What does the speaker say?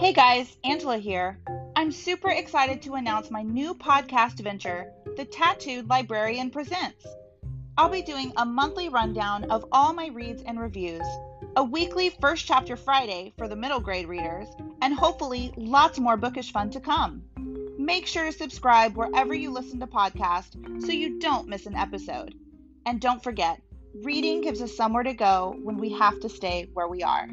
Hey guys, Angela here. I'm super excited to announce my new podcast venture, The Tattooed Librarian Presents. I'll be doing a monthly rundown of all my reads and reviews, a weekly first chapter Friday for the middle grade readers, and hopefully lots more bookish fun to come. Make sure to subscribe wherever you listen to podcasts so you don't miss an episode. And don't forget, reading gives us somewhere to go when we have to stay where we are.